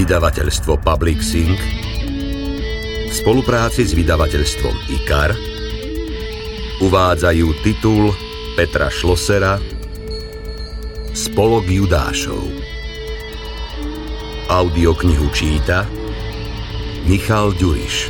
Vydavateľstvo Public Sync v spolupráci s vydavateľstvom IKAR uvádzajú titul Petra Šlosera Spolok Judášov. Audioknihu číta Michal Ďuriš.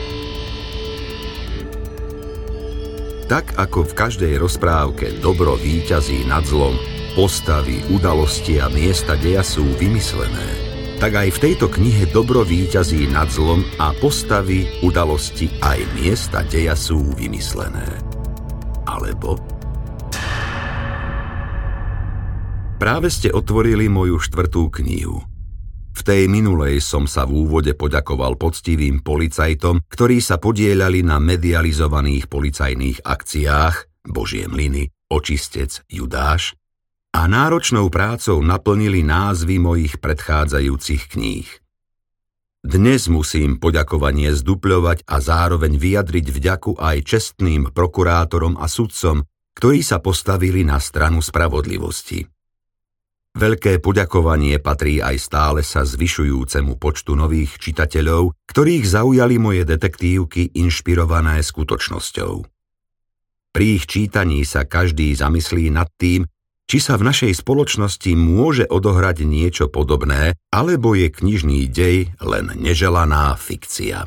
Tak ako v každej rozprávke dobro víťazí nad zlom, postavy, udalosti a miesta deja sú vymyslené, tak aj v tejto knihe dobro víťazí nad zlom a postavy, udalosti aj miesta deja sú vymyslené. Alebo... Práve ste otvorili moju štvrtú knihu – v tej minulej som sa v úvode poďakoval poctivým policajtom, ktorí sa podielali na medializovaných policajných akciách Božie mlyny, Očistec, Judáš a náročnou prácou naplnili názvy mojich predchádzajúcich kníh. Dnes musím poďakovanie zdupľovať a zároveň vyjadriť vďaku aj čestným prokurátorom a sudcom, ktorí sa postavili na stranu spravodlivosti. Veľké poďakovanie patrí aj stále sa zvyšujúcemu počtu nových čitateľov, ktorých zaujali moje detektívky inšpirované skutočnosťou. Pri ich čítaní sa každý zamyslí nad tým, či sa v našej spoločnosti môže odohrať niečo podobné, alebo je knižný dej len neželaná fikcia.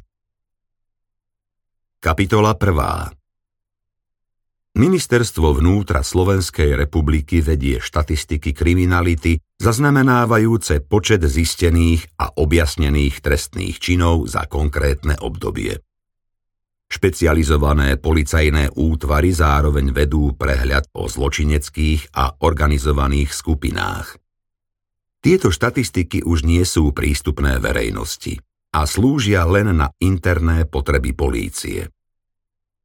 Kapitola 1. Ministerstvo vnútra Slovenskej republiky vedie štatistiky kriminality zaznamenávajúce počet zistených a objasnených trestných činov za konkrétne obdobie. Špecializované policajné útvary zároveň vedú prehľad o zločineckých a organizovaných skupinách. Tieto štatistiky už nie sú prístupné verejnosti a slúžia len na interné potreby polície.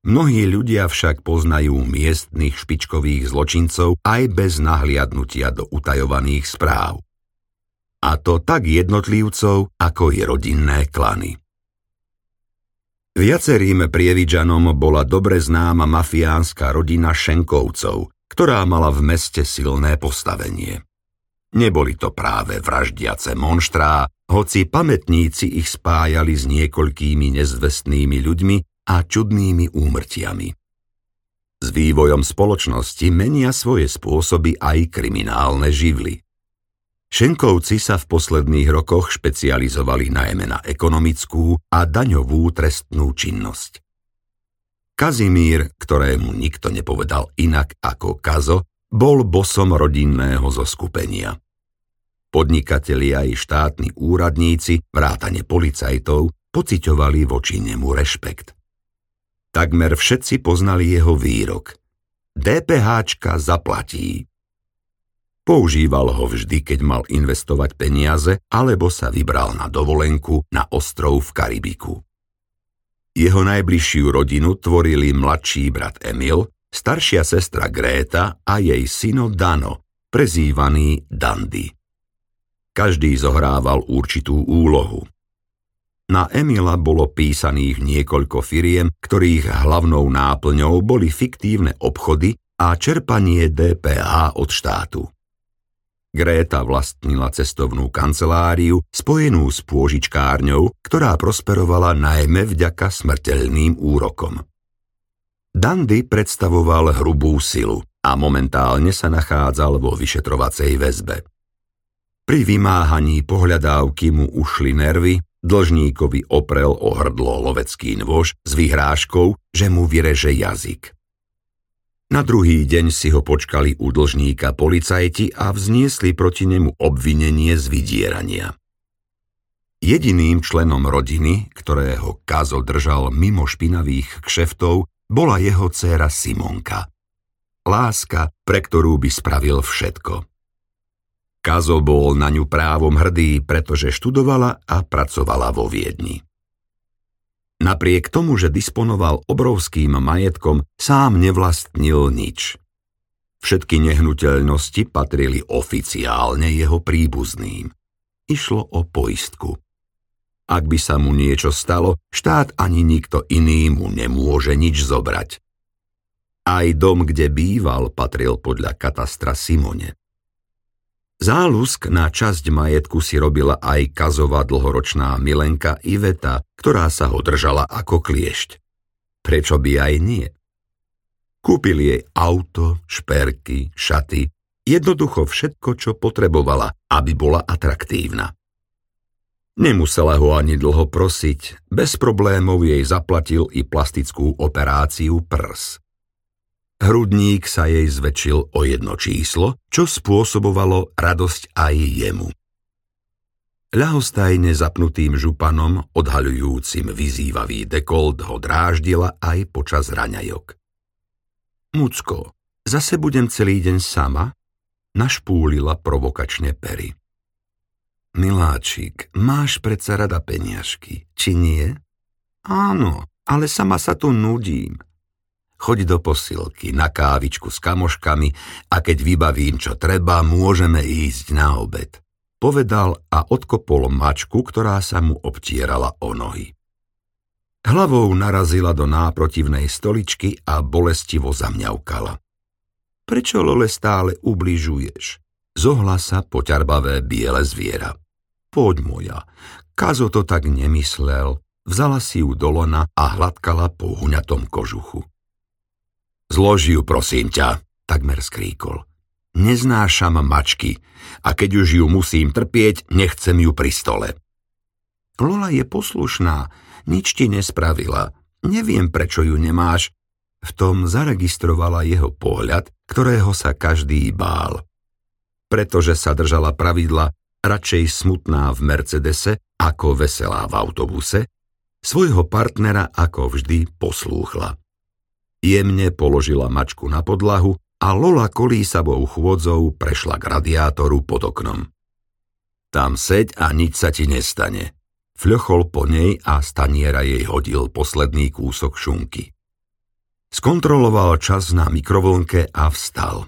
Mnohí ľudia však poznajú miestnych špičkových zločincov aj bez nahliadnutia do utajovaných správ. A to tak jednotlivcov, ako i rodinné klany. Viacerým prievidžanom bola dobre známa mafiánska rodina Šenkovcov, ktorá mala v meste silné postavenie. Neboli to práve vraždiace monštrá, hoci pamätníci ich spájali s niekoľkými nezvestnými ľuďmi, a čudnými úmrtiami. S vývojom spoločnosti menia svoje spôsoby aj kriminálne živly. Šenkovci sa v posledných rokoch špecializovali najmä na ekonomickú a daňovú trestnú činnosť. Kazimír, ktorému nikto nepovedal inak ako Kazo, bol bosom rodinného zoskupenia. Podnikatelia i štátni úradníci, vrátane policajtov, pociťovali voči nemu rešpekt. Takmer všetci poznali jeho výrok. DPHčka zaplatí. Používal ho vždy, keď mal investovať peniaze alebo sa vybral na dovolenku na ostrov v Karibiku. Jeho najbližšiu rodinu tvorili mladší brat Emil, staršia sestra Gréta a jej syno Dano, prezývaný Dandy. Každý zohrával určitú úlohu. Na Emila bolo písaných niekoľko firiem, ktorých hlavnou náplňou boli fiktívne obchody a čerpanie DPH od štátu. Gréta vlastnila cestovnú kanceláriu spojenú s pôžičkárňou, ktorá prosperovala najmä vďaka smrteľným úrokom. Dandy predstavoval hrubú silu a momentálne sa nachádzal vo vyšetrovacej väzbe. Pri vymáhaní pohľadávky mu ušli nervy Dlžníkovi oprel o hrdlo lovecký nôž s vyhrážkou, že mu vyreže jazyk. Na druhý deň si ho počkali u dlžníka policajti a vzniesli proti nemu obvinenie z vydierania. Jediným členom rodiny, ktorého Kazo držal mimo špinavých kšeftov, bola jeho dcéra Simonka. Láska, pre ktorú by spravil všetko. Kazo bol na ňu právom hrdý, pretože študovala a pracovala vo Viedni. Napriek tomu, že disponoval obrovským majetkom, sám nevlastnil nič. Všetky nehnuteľnosti patrili oficiálne jeho príbuzným. Išlo o poistku. Ak by sa mu niečo stalo, štát ani nikto iný mu nemôže nič zobrať. Aj dom, kde býval, patril podľa katastra Simone. Zálusk na časť majetku si robila aj kazová dlhoročná milenka Iveta, ktorá sa ho držala ako kliešť. Prečo by aj nie? Kúpil jej auto, šperky, šaty, jednoducho všetko, čo potrebovala, aby bola atraktívna. Nemusela ho ani dlho prosiť, bez problémov jej zaplatil i plastickú operáciu prs. Hrudník sa jej zväčšil o jedno číslo, čo spôsobovalo radosť aj jemu. Ľahostajne zapnutým županom, odhaľujúcim vyzývavý dekolt, ho dráždila aj počas raňajok. Mucko, zase budem celý deň sama? Našpúlila provokačne pery. Miláčik, máš predsa rada peniažky, či nie? Áno, ale sama sa tu nudím. Choď do posilky, na kávičku s kamoškami a keď vybavím, čo treba, môžeme ísť na obed. Povedal a odkopol mačku, ktorá sa mu obtierala o nohy. Hlavou narazila do náprotivnej stoličky a bolestivo zamňaukala. Prečo, Lole, stále ubližuješ? Zohla sa poťarbavé biele zviera. Poď moja, Kazo to tak nemyslel. Vzala si ju do lona a hladkala po huňatom kožuchu. Zloži ju, prosím ťa, takmer skríkol. Neznášam mačky a keď už ju musím trpieť, nechcem ju pri stole. Lola je poslušná, nič ti nespravila. Neviem, prečo ju nemáš. V tom zaregistrovala jeho pohľad, ktorého sa každý bál. Pretože sa držala pravidla radšej smutná v Mercedese ako veselá v autobuse, svojho partnera ako vždy poslúchla. Jemne položila mačku na podlahu a Lola kolísavou chôdzou prešla k radiátoru pod oknom. Tam seď a nič sa ti nestane. Fľochol po nej a staniera jej hodil posledný kúsok šunky. Skontroloval čas na mikrovlnke a vstal.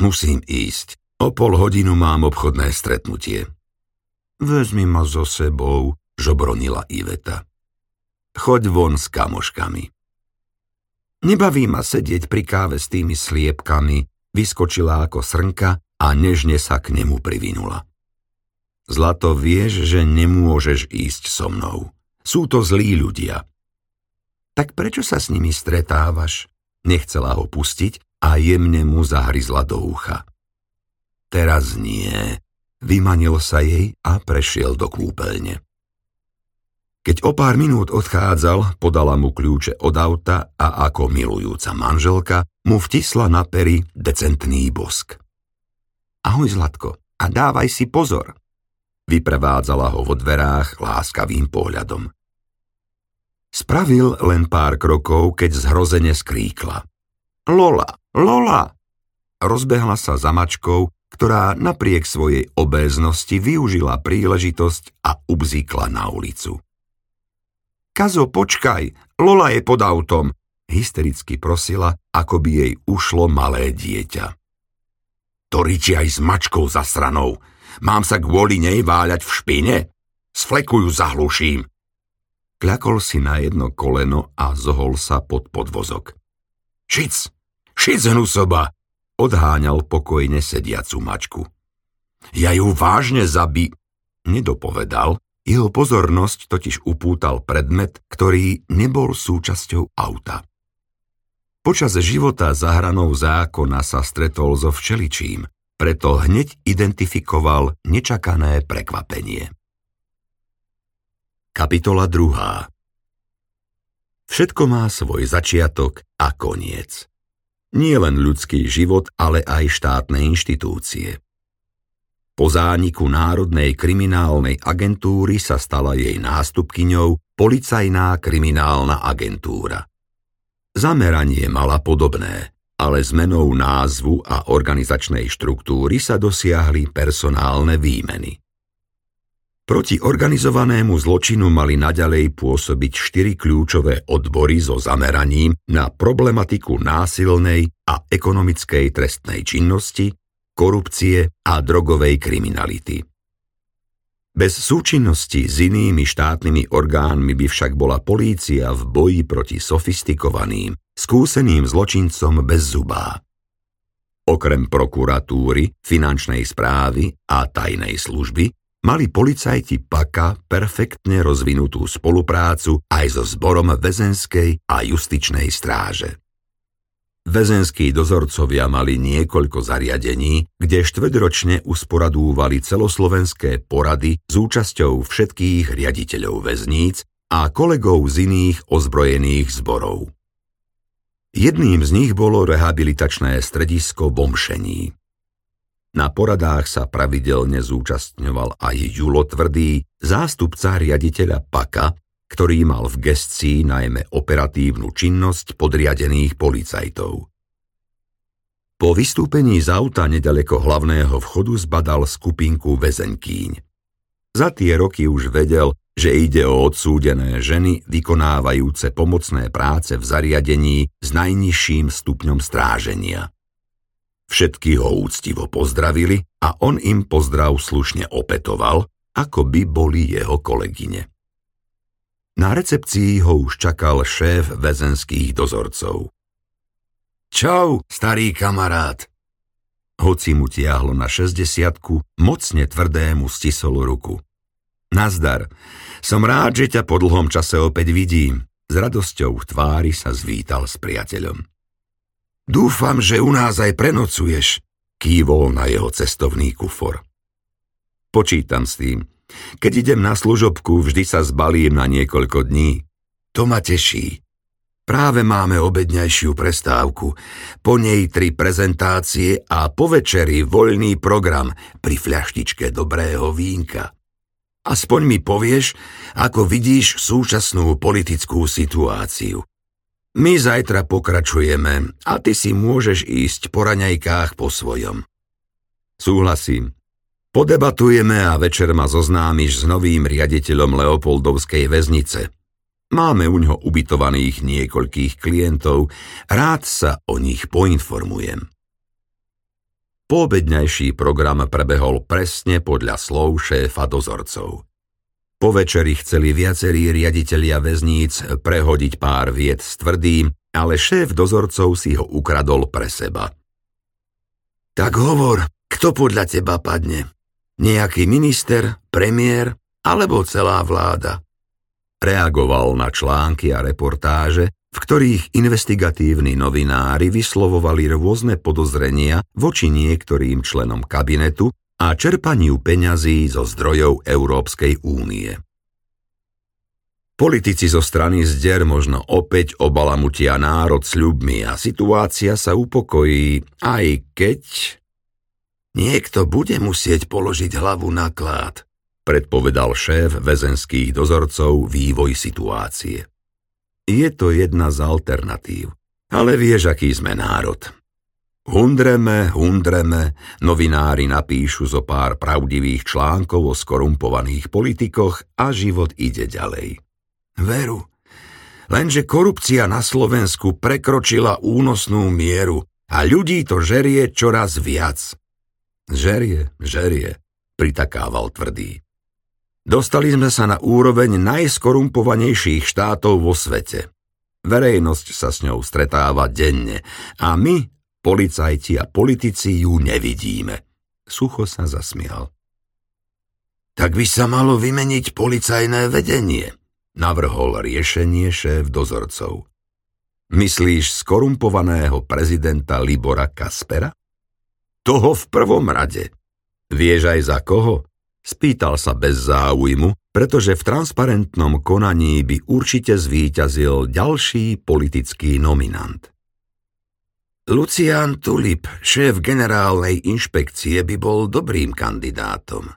Musím ísť. O pol hodinu mám obchodné stretnutie. Vezmi ma so sebou, žobronila Iveta. Choď von s kamoškami. Nebaví ma sedieť pri káve s tými sliepkami, vyskočila ako srnka a nežne sa k nemu privinula. Zlato, vieš, že nemôžeš ísť so mnou. Sú to zlí ľudia. Tak prečo sa s nimi stretávaš? Nechcela ho pustiť a jemne mu zahryzla do ucha. Teraz nie. Vymanil sa jej a prešiel do kúpeľne. Keď o pár minút odchádzal, podala mu kľúče od auta a ako milujúca manželka mu vtisla na pery decentný bosk. Ahoj, Zlatko, a dávaj si pozor. Vyprevádzala ho vo dverách láskavým pohľadom. Spravil len pár krokov, keď zhrozene skríkla. Lola, Lola! Rozbehla sa za mačkou, ktorá napriek svojej obéznosti využila príležitosť a ubzíkla na ulicu. Kazo, počkaj, Lola je pod autom, hystericky prosila, ako by jej ušlo malé dieťa. To riči aj s mačkou zasranou. Mám sa kvôli nej váľať v špine? Sflekujú zahluším. Kľakol si na jedno koleno a zohol sa pod podvozok. Šic, šic hnusoba, odháňal pokojne sediacu mačku. Ja ju vážne zabi... Nedopovedal, jeho pozornosť totiž upútal predmet, ktorý nebol súčasťou auta. Počas života za hranou zákona sa stretol so všeličím, preto hneď identifikoval nečakané prekvapenie. Kapitola 2. Všetko má svoj začiatok a koniec. Nie len ľudský život, ale aj štátne inštitúcie. Po zániku Národnej kriminálnej agentúry sa stala jej nástupkyňou Policajná kriminálna agentúra. Zameranie mala podobné, ale zmenou názvu a organizačnej štruktúry sa dosiahli personálne výmeny. Proti organizovanému zločinu mali naďalej pôsobiť štyri kľúčové odbory so zameraním na problematiku násilnej a ekonomickej trestnej činnosti, korupcie a drogovej kriminality. Bez súčinnosti s inými štátnymi orgánmi by však bola polícia v boji proti sofistikovaným, skúseným zločincom bez zubá. Okrem prokuratúry, finančnej správy a tajnej služby mali policajti Paka perfektne rozvinutú spoluprácu aj so zborom väzenskej a justičnej stráže. Väzenskí dozorcovia mali niekoľko zariadení, kde štvrťročne usporadúvali celoslovenské porady s účasťou všetkých riaditeľov väzníc a kolegov z iných ozbrojených zborov. Jedným z nich bolo rehabilitačné stredisko Bomšení. Na poradách sa pravidelne zúčastňoval aj Julo Tvrdý, zástupca riaditeľa PAKA, ktorý mal v gestii najmä operatívnu činnosť podriadených policajtov. Po vystúpení z auta nedaleko hlavného vchodu zbadal skupinku väzenkýň. Za tie roky už vedel, že ide o odsúdené ženy vykonávajúce pomocné práce v zariadení s najnižším stupňom stráženia. Všetky ho úctivo pozdravili a on im pozdrav slušne opetoval, ako by boli jeho kolegyne. Na recepcii ho už čakal šéf väzenských dozorcov. Čau, starý kamarát! Hoci mu tiahlo na šesťdesiatku, mocne tvrdému stisol ruku. Nazdar, som rád, že ťa po dlhom čase opäť vidím. S radosťou v tvári sa zvítal s priateľom. Dúfam, že u nás aj prenocuješ, kývol na jeho cestovný kufor. Počítam s tým. Keď idem na služobku, vždy sa zbalím na niekoľko dní. To ma teší. Práve máme obedňajšiu prestávku, po nej tri prezentácie a po večeri voľný program pri fľaštičke dobrého vínka. Aspoň mi povieš, ako vidíš súčasnú politickú situáciu. My zajtra pokračujeme a ty si môžeš ísť po raňajkách po svojom. Súhlasím. Podebatujeme a večer ma zoznámiš s novým riaditeľom Leopoldovskej väznice. Máme u ňo ubytovaných niekoľkých klientov, rád sa o nich poinformujem. Poobedňajší program prebehol presne podľa slov šéfa dozorcov. Po večeri chceli viacerí riaditeľia väzníc prehodiť pár vied s tvrdým, ale šéf dozorcov si ho ukradol pre seba. Tak hovor, kto podľa teba padne? Nejaký minister, premiér alebo celá vláda? Reagoval na články a reportáže, v ktorých investigatívni novinári vyslovovali rôzne podozrenia voči niektorým členom kabinetu a čerpaniu peňazí zo zdrojov Európskej únie. Politici zo strany zder možno opäť obalamutia národ sľubmi a situácia sa upokojí, aj keď... Niekto bude musieť položiť hlavu na klád, predpovedal šéf väzenských dozorcov vývoj situácie. Je to jedna z alternatív. Ale vieš, aký sme národ. Hundreme, hundreme, novinári napíšu zo pár pravdivých článkov o skorumpovaných politikoch a život ide ďalej. Veru, lenže korupcia na Slovensku prekročila únosnú mieru a ľudí to žerie čoraz viac. Žerie, žerie, pritakával tvrdý. Dostali sme sa na úroveň najskorumpovanejších štátov vo svete. Verejnosť sa s ňou stretáva denne a my, policajti a politici, ju nevidíme. Sucho sa zasmial. Tak by sa malo vymeniť policajné vedenie, navrhol riešenie šéf dozorcov. Myslíš skorumpovaného prezidenta Libora Kaspera? Toho v prvom rade. Vieš aj za koho? Spýtal sa bez záujmu, pretože v transparentnom konaní by určite zvíťazil ďalší politický nominant. Lucian Tulip, šéf generálnej inšpekcie, by bol dobrým kandidátom.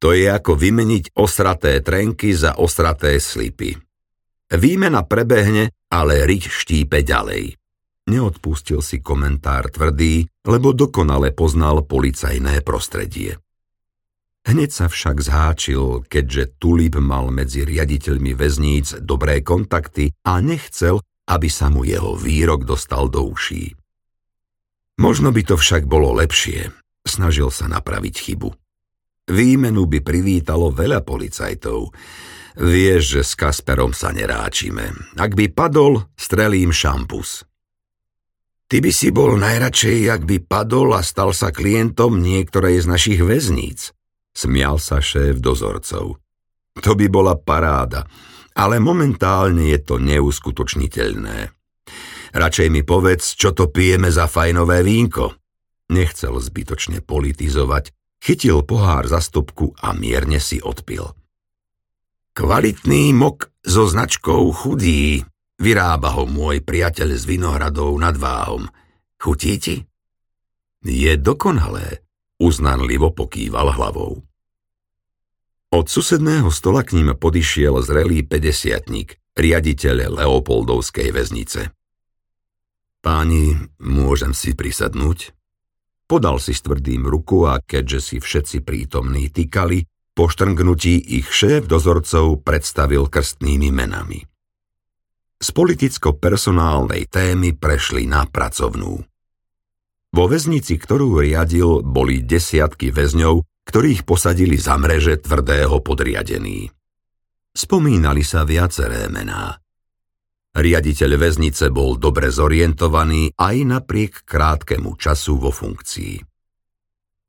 To je ako vymeniť ostraté trenky za ostraté slipy. Výmena prebehne, ale riť štípe ďalej. Neodpustil si komentár tvrdý, lebo dokonale poznal policajné prostredie. Hneď sa však zháčil, keďže Tulip mal medzi riaditeľmi väzníc dobré kontakty a nechcel, aby sa mu jeho výrok dostal do uší. Možno by to však bolo lepšie, snažil sa napraviť chybu. Výmenu by privítalo veľa policajtov. Vieš, že s Kasperom sa neráčime. Ak by padol, strelím šampus. Ty by si bol najradšej, ak by padol a stal sa klientom niektorej z našich väzníc. Smial sa šéf dozorcov. To by bola paráda, ale momentálne je to neuskutočniteľné. Radšej mi povedz, čo to pijeme za fajnové vínko. Nechcel zbytočne politizovať, chytil pohár za stopku a mierne si odpil. Kvalitný mok so značkou chudý. Vyrába ho môj priateľ z Vinohradov nad Váhom. Chutí ti? Je dokonalé, uznanlivo pokýval hlavou. Od susedného stola k ním podišiel zrelý 50 riaditeľ Leopoldovskej väznice. Páni, môžem si prisadnúť? Podal si s tvrdým ruku a keďže si všetci prítomní týkali, po štrngnutí ich šéf dozorcov predstavil krstnými menami. Z politicko-personálnej témy prešli na pracovnú. Vo väznici, ktorú riadil, boli desiatky väzňov, ktorých posadili za mreže tvrdého podriadení. Spomínali sa viaceré mená. Riaditeľ väznice bol dobre zorientovaný aj napriek krátkemu času vo funkcii.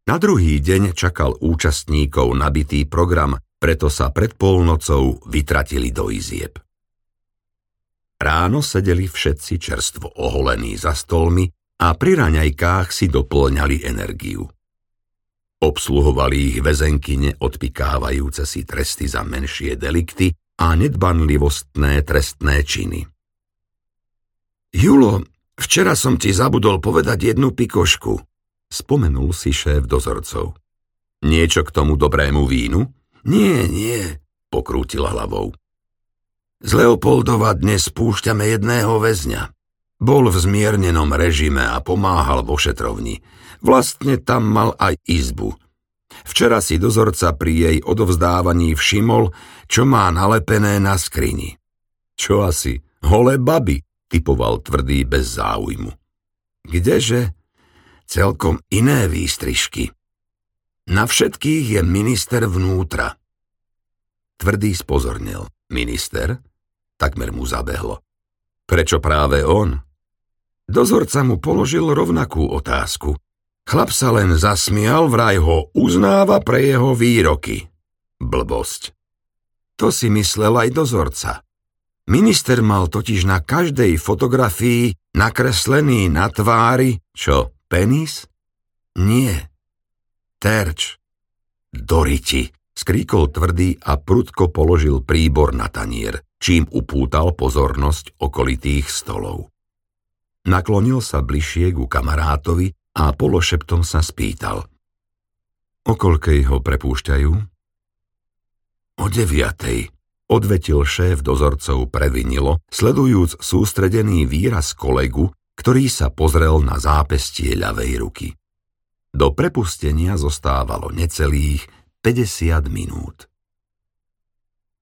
Na druhý deň čakal účastníkov nabitý program, preto sa pred polnocou vytratili do izieb. Ráno sedeli všetci čerstvo oholení za stolmi a pri raňajkách si doplňali energiu. Obsluhovali ich väzenkyne odpikávajúce si tresty za menšie delikty a nedbanlivostné trestné činy. Julo, včera som ti zabudol povedať jednu pikošku, spomenul si šéf dozorcov. Niečo k tomu dobrému vínu? Nie, nie, pokrútil hlavou. Z Leopoldova dnes spúšťame jedného väzňa. Bol v zmiernenom režime a pomáhal vo šetrovni. Vlastne tam mal aj izbu. Včera si dozorca pri jej odovzdávaní všimol, čo má nalepené na skrini. Čo asi? Holé baby, typoval tvrdý bez záujmu. Kdeže? Celkom iné výstrižky. Na všetkých je minister vnútra. Tvrdý spozornil. Minister? Takmer mu zabehlo. Prečo práve on? Dozorca mu položil rovnakú otázku. Chlap sa len zasmial, vraj ho uznáva pre jeho výroky. Blbosť. To si myslel aj dozorca. Minister mal totiž na každej fotografii nakreslený na tvári, čo, penis? Nie. Terč. Doriti, skríkol tvrdý a prudko položil príbor na tanier, čím upútal pozornosť okolitých stolov. Naklonil sa bližšie ku kamarátovi a pološeptom sa spýtal. O ho prepúšťajú? O deviatej, odvetil šéf dozorcov previnilo, sledujúc sústredený výraz kolegu, ktorý sa pozrel na zápestie ľavej ruky. Do prepustenia zostávalo necelých 50 minút.